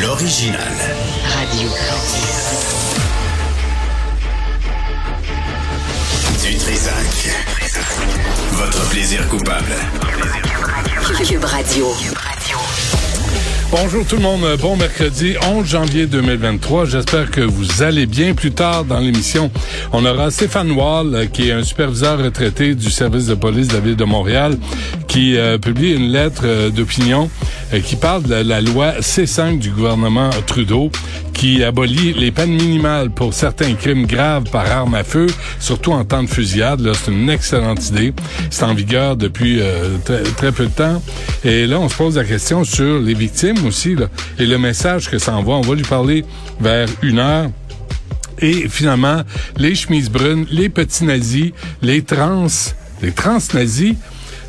L'original. Radio. Du Trisac. Votre plaisir coupable. Cube Radio. Bonjour tout le monde, bon mercredi 11 janvier 2023. J'espère que vous allez bien. Plus tard dans l'émission, on aura Stéphane Wall, euh, qui est un superviseur retraité du service de police de la ville de Montréal, qui euh, publie une lettre euh, d'opinion euh, qui parle de la, loi C5 du gouvernement Trudeau, qui abolit les peines minimales pour certains crimes graves par arme à feu, surtout en temps de fusillade. Là, c'est une excellente idée. C'est en vigueur depuis euh, très, très peu de temps. Et là, on se pose la question sur les victimes aussi là, et le message que ça envoie. On va lui parler vers une heure. Et finalement, les chemises brunes, les petits nazis, les trans, les trans nazis,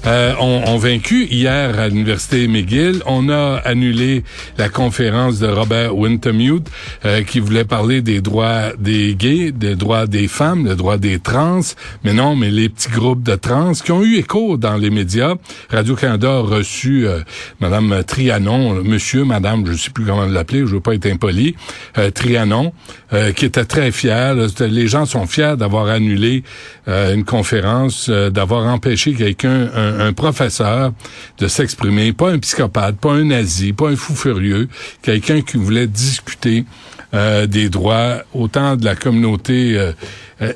euh, ont, vaincu hier à l'université McGill. On a annulé la conférence de Robert Wintermute euh, qui voulait parler des droits des gays, des droits des femmes, des droits des trans. Mais non, mais les petits groupes de trans qui ont eu écho dans les médias. Radio-Canada a reçu euh, Madame Trianon, Monsieur, Madame, je sais plus comment l'appeler, je veux pas être impoli, euh, Trianon, euh, qui était très fier. Les gens sont fiers d'avoir annulé une conférence, d'avoir empêché quelqu'un, un, professeur, de s'exprimer, pas un psychopathe, pas un nazi, pas un fou furieux, quelqu'un qui voulait discuter euh, des droits autant de la communauté euh,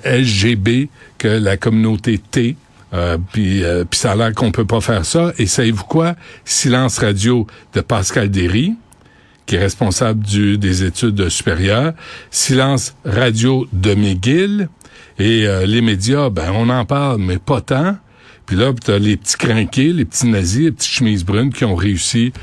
LGB que la communauté T. Euh, puis, euh, puis ça a l'air qu'on peut pas faire ça. Et savez-vous quoi? Silence radio de Pascal Derry, qui est responsable du, des études supérieures. Silence radio de McGill. Et euh, les médias, ben on en parle, mais pas tant. Puis là, t'as les petits crinqués, les petits nazis, les petites chemises brunes qui ont réussi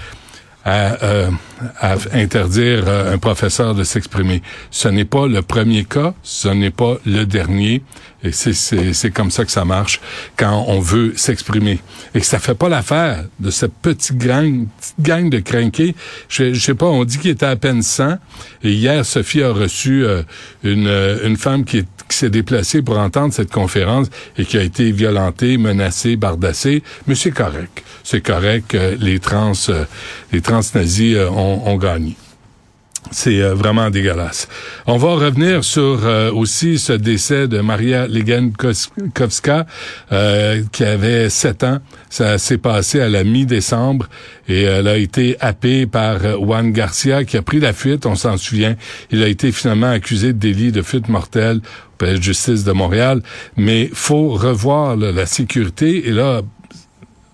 à, euh, à interdire euh, un professeur de s'exprimer. Ce n'est pas le premier cas, ce n'est pas le dernier, et c'est, comme ça que ça marche quand on veut s'exprimer. Et ça fait pas l'affaire de cette petite gang, petite gang de crinqués. Je, je sais pas, on dit qu'il était à peine 100, et hier, Sophie a reçu euh, une, euh, une femme qui, est, qui s'est déplacée pour entendre cette conférence et qui a été violentée, menacée, bardassée, mais c'est correct. C'est correct les trans, les trans nazis ont, ont gagné. C'est euh, vraiment dégueulasse. On va revenir sur euh, aussi ce décès de Maria Legankowska, euh, qui avait sept ans. Ça s'est passé à la mi-décembre et elle a été happée par euh, Juan Garcia, qui a pris la fuite, on s'en souvient. Il a été finalement accusé de délit de fuite mortelle justice de Montréal. Mais faut revoir là, la sécurité. Et là,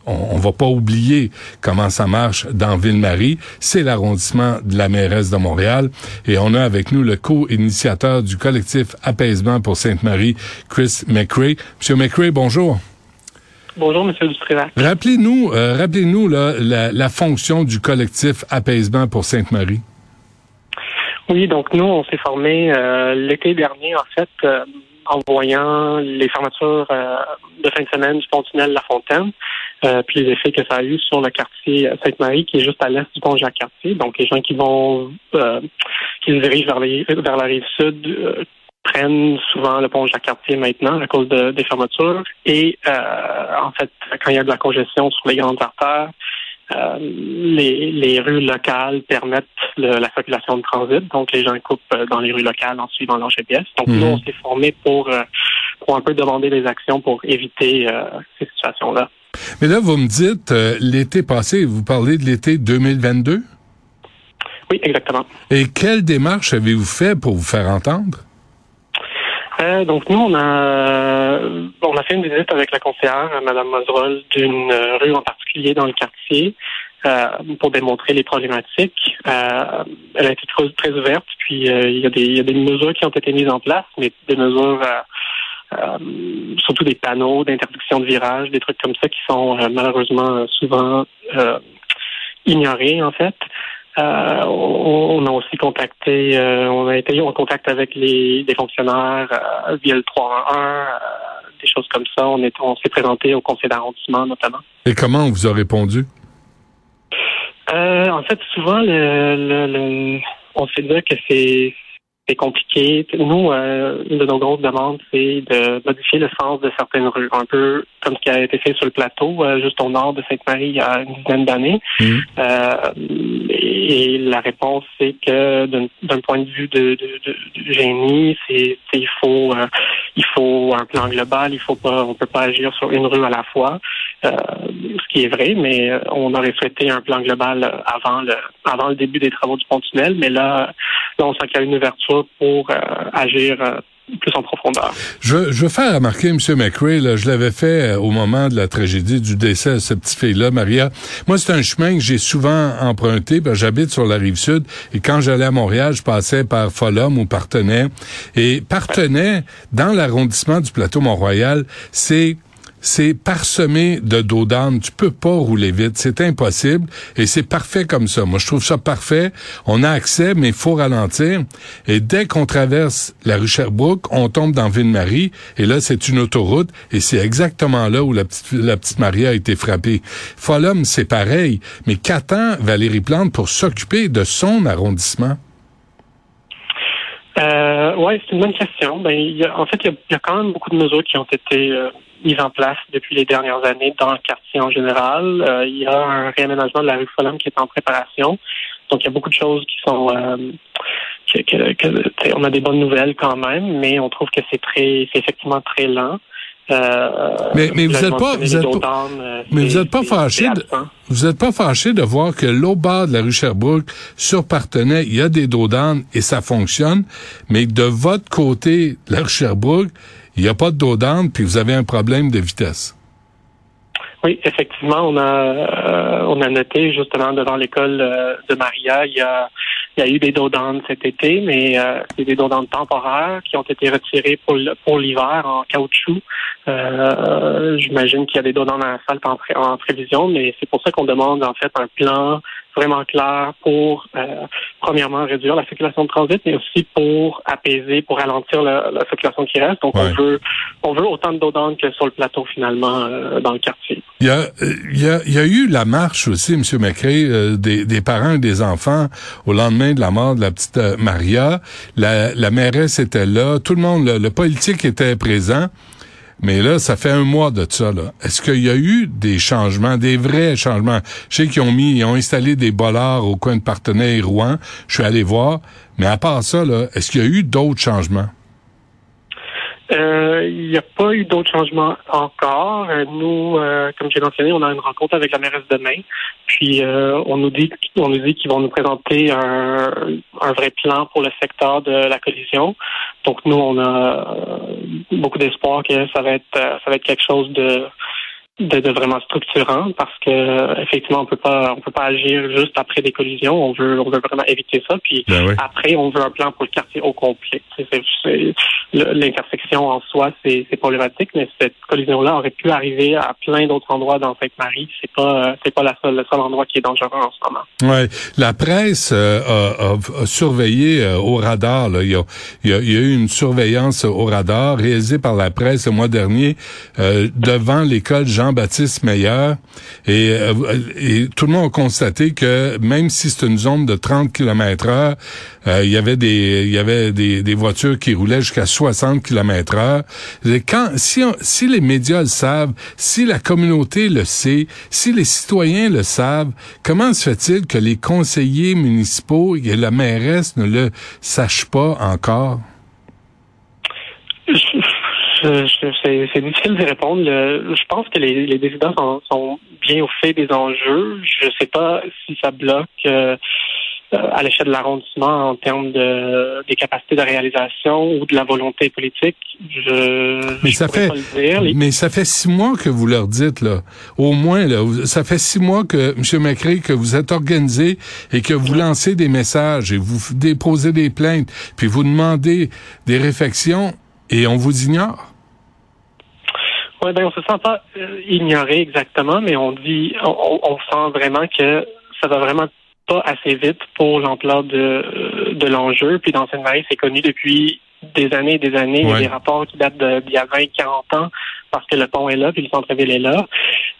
on, on va pas oublier comment ça marche dans Ville-Marie. C'est l'arrondissement de la mairesse de Montréal. Et on a avec nous le co-initiateur du collectif Apaisement pour Sainte-Marie, Chris McRae. Monsieur McRae, bonjour. Bonjour, Monsieur Dutrivac. Rappelez-nous, euh, rappelez-nous là, la, la fonction du collectif Apaisement pour Sainte-Marie. Oui, donc nous, on s'est formé euh, l'été dernier, en fait, euh, en voyant les fermetures euh, de fin de semaine du pont-tunnel La Fontaine, euh, puis les effets que ça a eu sur le quartier Sainte-Marie, qui est juste à l'est du pont Jacques-Cartier. Donc, les gens qui vont, euh, qui se dirigent vers, les, vers la rive sud euh, prennent souvent le pont Jacques-Cartier maintenant à cause de, des fermetures. Et euh, en fait, quand il y a de la congestion sur les grandes artères, euh, les, les rues locales permettent le- la circulation de transit, donc les gens coupent euh, dans les rues locales en suivant leur GPS. Donc Mhm. nous, on s'est formé pour, euh, pour un peu demander des actions pour éviter euh, ces situations-là. Mais là, vous me dites, euh, l'été passé, vous parlez de l'été 2022. Oui, exactement. Et quelle démarche avez-vous fait pour vous faire entendre? Euh, donc nous, on a on a fait une visite avec la conseillère, euh, Madame Moserol, d'une euh, rue en particulier dans le quartier euh, pour démontrer les problématiques. Euh, elle a été très, très ouverte, puis euh, il y a des il y a des mesures qui ont été mises en place, mais des mesures euh, euh, surtout des panneaux d'interdiction de virage, des trucs comme ça qui sont euh, malheureusement euh, souvent euh, ignorés en fait. Euh, on, a aussi contacté, euh, on a été en contact avec les des fonctionnaires euh, via le 311, euh, des choses comme ça. On est, on s'est présenté au conseil d'arrondissement notamment. Et comment on vous a répondu? Euh, en fait, souvent, le, le, le- on sait dire que c'est c'est compliqué. Nous, euh, une de nos grosses demandes, c'est de modifier le sens de certaines rues, un peu comme ce qui a été fait sur le plateau, euh, juste au nord de Sainte-Marie il y a une dizaine d'années. Mmh. Euh, et la réponse, c'est que d'un point de vue de, de, de, génie, c'est il faut il faut un plan global, il faut pas on peut pas agir sur une rue à la fois, ce qui est vrai, mais on aurait souhaité un plan global avant le avant le début des travaux du pont tunnel, mais là là on sent qu'il y a une ouverture pour agir plus en profondeur. Je, je veux faire remarquer, M. McRae, là, je l'avais fait euh, au moment de la tragédie du décès de cette petite fille-là, Maria. Moi, c'est un chemin que j'ai souvent emprunté. J'habite sur la rive sud et quand j'allais à Montréal, je passais par Folum ou Partenay. Et Partenay, dans l'arrondissement du plateau Mont-Royal, c'est c'est parsemé de dos d'âne. Tu peux pas rouler vite. C'est impossible. Et c'est parfait comme ça. Moi, je trouve ça parfait. On a accès, mais il faut ralentir. Et dès qu'on traverse la rue Sherbrooke, on tombe dans Ville-Marie. Et là, c'est une autoroute. Et c'est exactement là où la petite, la petite Marie a été frappée. Folum, c'est pareil. Mais qu'attend Valérie Plante pour s'occuper de son arrondissement? Euh, oui, c'est une bonne question. Ben, y a, en fait, il y, a, quand même beaucoup de mesures qui ont été euh, mises en place depuis les dernières années dans le quartier en général. Euh, il y a un réaménagement de la rue Folum qui est en préparation. Donc, il y a beaucoup de choses qui sont... Euh, que, que, on a des bonnes nouvelles quand même, mais on trouve que c'est très, c'est effectivement très lent. Euh, mais, mais vous n'êtes pas, vous êtes pas, mais vous êtes pas fâché de, vous êtes pas fâché de voir que l'autre bas de la rue Sherbrooke, sur Partenay, il y a des dos et ça fonctionne, mais de votre côté, la rue Sherbrooke, il n'y a pas de dos puis vous avez un problème de vitesse. Oui, effectivement, on a euh, on a noté justement devant l'école euh, de Maria, il y a il y a eu des dos cet été, mais euh, c'est des dos temporaires qui ont été retirés pour l'hiver en caoutchouc. Euh, J'imagine qu'il y a des dos dans la salle en, en prévision, mais c'est pour ça qu'on demande en fait un plan vraiment clair pour, euh, premièrement, réduire la circulation de transit, mais aussi pour apaiser, pour ralentir la, circulation qui reste. Donc, on veut on veut autant de dos que sur le plateau, finalement, euh, dans le quartier. Il y, a, il, y a, il y a eu la marche aussi, M. McRae, euh, des, des parents et des enfants au lendemain de la mort de la petite Maria. La, la mairesse était là, tout le monde, le politique était présent. Mais là, ça fait un mois de ça. Est-ce qu'il y a eu des changements, des vrais changements? Je sais qu'ils ont mis, ils ont installé des bollards au coin de Partenay Rouen. Je suis allé voir. Mais à part ça, est-ce qu'il y a eu d'autres changements? Euh, il n'y a pas eu d'autres changements encore. Euh, nous, euh, comme j'ai mentionné, on a une rencontre avec la mairesse demain. Puis on nous dit on nous dit qu'ils vont nous présenter un, un, vrai plan pour le secteur de la collision. Donc nous, on a beaucoup d'espoir que ça va être ça va être quelque chose de de, vraiment structurant parce que effectivement on peut pas on peut pas agir juste après des collisions. On veut on veut vraiment éviter ça. Puis ben après on veut un plan pour le quartier au complet. L'intersection en soi c'est problématique mais cette collision là aurait pu arriver à plein d'autres endroits dans Sainte-Marie. C'est pas c'est pas la seule, le seul endroit qui est dangereux en ce moment. Ouais. La presse euh, a, surveillé euh, au radar là. Il, y a, il, y a, eu une surveillance au radar réalisée par la presse le mois dernier euh, devant l'école Jean baptiste Meyer euh, et, tout le monde a constaté que même si c'est une zone de 30 km heure, euh, il y avait des il y avait des, voitures qui roulaient jusqu'à 60 km heure. Quand si si les médias le savent, si la communauté le sait, si les citoyens le savent, comment se fait-il que les conseillers municipaux et la mairesse ne le sachent pas encore? C'est difficile de répondre. je pense que les, les décidents sont, bien au fait des enjeux. Je ne sais pas si ça bloque euh, à l'échelle de l'arrondissement en termes de des capacités de réalisation ou de la volonté politique. Je, mais ça fait, mais ça fait six mois que vous leur dites là, au moins là, ça fait six mois que M. McRae que vous êtes organisé et que vous lancez des messages et vous déposez des plaintes, puis vous demandez des réflexions et on vous ignore. Oui, ben on se sent pas euh, ignoré exactement, mais on dit, on, sent vraiment que ça va vraiment pas assez vite pour l'ampleur de, euh, de l'enjeu. Puis dans cette marie c'est connu depuis des années et des années. Il y a des rapports qui datent d'il y a 20, 40 ans parce que le pont est là, puis le centre-ville est là.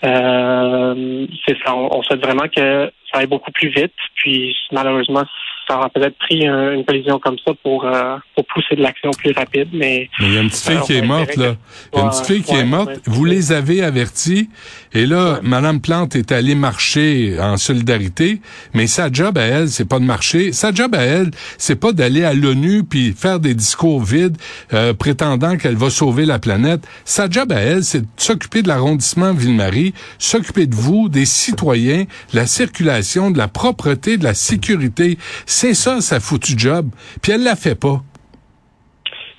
Euh, c'est ça. On, on souhaite vraiment que ça aille beaucoup plus vite. Puis malheureusement, ça aura peut-être pris un- une collision comme ça pour, euh, pour pousser de l'action plus rapide, mais... Il y a une petite fille qui est morte, là. Il y a une petite fille qui est morte. Vous les avez avertis. Et là, Madame Plante est allée marcher en solidarité. Mais sa job à elle, c'est pas de marcher. Sa job à elle, c'est pas d'aller à l'ONU puis faire des discours vides, euh, prétendant qu'elle va sauver la planète. Sa job à elle, c'est de s'occuper de l'arrondissement Ville-Marie, s'occuper de vous, des citoyens, de la circulation, de la propreté, de la sécurité. C'est ça, sa foutue job. Puis elle la fait pas.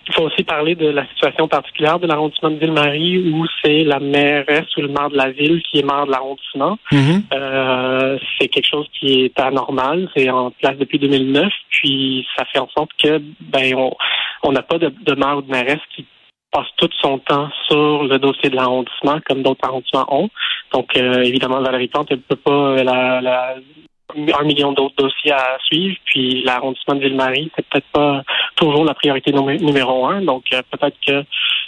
Il faut aussi parler de la situation particulière de l'arrondissement de Ville-Marie où c'est la mairesse ou le maire de la ville qui est maire de l'arrondissement. Mhm. Euh, c'est quelque chose qui est anormal. C'est en place depuis 2009. Puis ça fait en sorte que ben on on n'a pas de, de maire ou de mairesse qui passe tout son temps sur le dossier de l'arrondissement comme d'autres arrondissements ont. Donc euh, évidemment Valérie Plante elle peut pas un million d'autres dossiers à suivre. Puis l'arrondissement de Ville-Marie c'est peut-être pas toujours la priorité numé- numéro un. Donc euh, peut-être que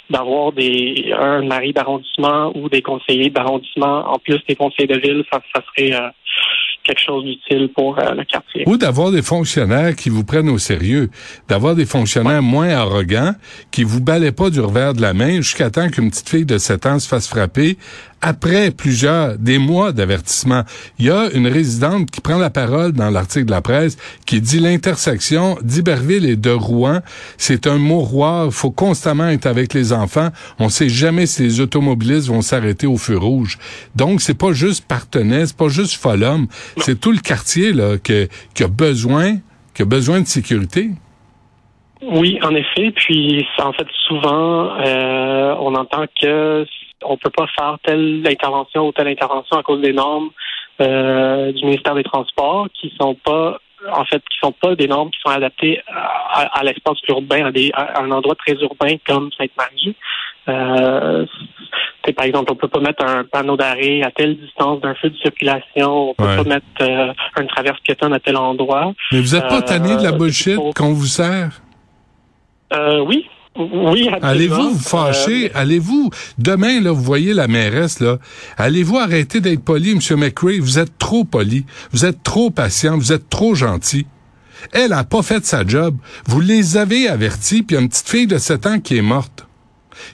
d'avoir des un mari d'arrondissement ou des conseillers d'arrondissement en plus des conseillers de ville, ça, ça serait euh, quelque chose d'utile pour euh, le quartier. Ou d'avoir des fonctionnaires qui vous prennent au sérieux, d'avoir des fonctionnaires moins arrogants, qui vous balaient pas du revers de la main jusqu'à temps qu'une petite fille de 7 ans se fasse frapper après plusieurs, des mois d'avertissement. Il y a une résidente qui prend la parole dans l'article de la presse qui dit l'intersection d'Iberville et de Rouen, c'est un mouroir, faut constamment être avec les enfants. On sait jamais si les automobilistes vont s'arrêter au feu rouge. Donc, c'est pas juste Partenay, c'est pas juste Folhomme, c'est tout le quartier là, que- qui a besoin qui a besoin de sécurité. Oui, en effet. Puis en fait, souvent, euh, on entend que on peut pas faire telle intervention ou telle intervention à cause des normes euh, du ministère des Transports qui sont pas en fait qui sont pas des normes qui sont adaptées à, à l'espace urbain, à, des, à un endroit très urbain comme Sainte-Marie. Euh, par exemple, on peut pas mettre un panneau d'arrêt à telle distance d'un feu de circulation, on peut Ouais. pas mettre euh, une traverse piétonne à tel endroit. Mais vous êtes pas Euh, tanné de la bullshit faut- qu'on vous sert? Euh, oui, oui. Allez-vous vous fâcher? Euh, Allez-vous, demain, là, vous voyez la mairesse, là, allez-vous arrêter d'être poli, M. McRae? Vous êtes trop poli. Vous êtes trop patient. Vous êtes trop gentil. Elle a pas fait sa job. Vous les avez avertis, puis il y a une petite fille de 7 ans qui est morte.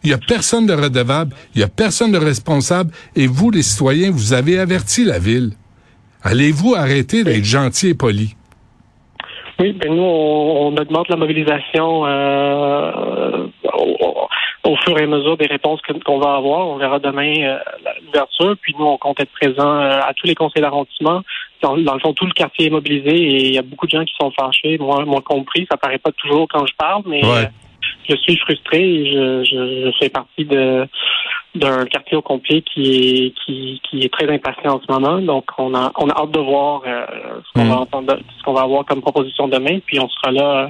Il y a personne de redevable, il y a personne de responsable, et vous, les citoyens, vous avez averti la ville. Allez-vous arrêter d'être gentil et poli? Oui, ben nous, on, on augmente la mobilisation euh, au, au- fur et à mesure des réponses qu'on va avoir. On verra demain euh, l'ouverture. Puis nous, on compte être présents euh, à tous les conseils d'arrondissement. Dans, dans le fond, tout le quartier est mobilisé et il y a beaucoup de gens qui sont fâchés, moi, moi compris. Ça paraît pas toujours quand je parle, mais Ouais. Euh, je suis frustré et je, je, je fais partie de d'un quartier au complet qui est qui, qui est très impatient en ce moment. Donc on a on a hâte de voir euh, ce qu'on Mm. va entendre, ce qu'on va avoir comme proposition demain, puis on sera là euh,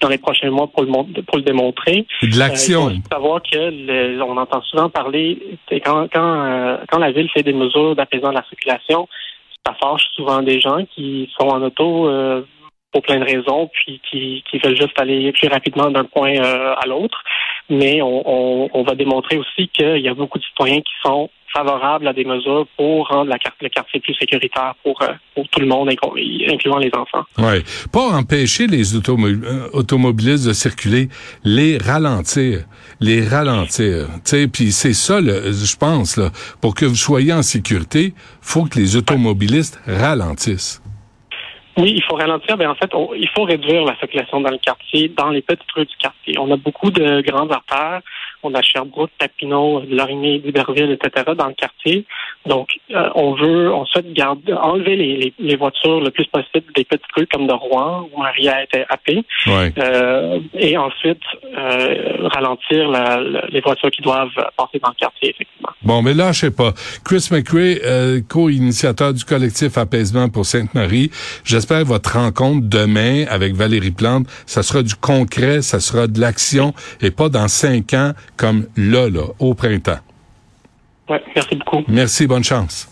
dans les prochains mois pour le pour le démontrer. De Euh, il l'action. faut aussi savoir que le- on entend souvent parler quand quand euh, quand la ville fait des mesures d'apaisement de la circulation, ça fâche souvent des gens qui sont en auto euh, pour plein de raisons, puis qui, qui veulent juste aller plus rapidement d'un point euh, à l'autre. Mais on, on, on va démontrer aussi qu'il y a beaucoup de citoyens qui sont favorables à des mesures pour rendre le quartier plus sécuritaire pour, euh, pour tout le monde, inclu- incluant les enfants. Ouais. Pas empêcher les euh, automobilistes de circuler, les ralentir, les ralentir. Puis c'est ça, je pense là, pour que vous soyez en sécurité, faut que les automobilistes ralentissent. Oui, il faut ralentir, mais en fait, on- il faut réduire la circulation dans le quartier, dans les petites rues du quartier. On a beaucoup de grandes artères. On a Sherbrooke, Papineau, Lorimier, D'Iberville, etc. dans le quartier. Donc, euh, on veut, on souhaite garder, enlever les, les, les voitures le plus possible des petites rues comme de Rouen, où Maria était happée, Ouais. euh, et ensuite euh, ralentir la- la- les voitures qui doivent passer dans le quartier, effectivement. Bon, mais là, je sais pas. Chris McRae, euh, co-initiateur du collectif Apaisement pour Sainte-Marie, j'espère que votre rencontre demain avec Valérie Plante, ça sera du concret, ça sera de l'action, et pas dans cinq ans comme là, là, au printemps. Ouais, merci beaucoup. Merci, bonne chance.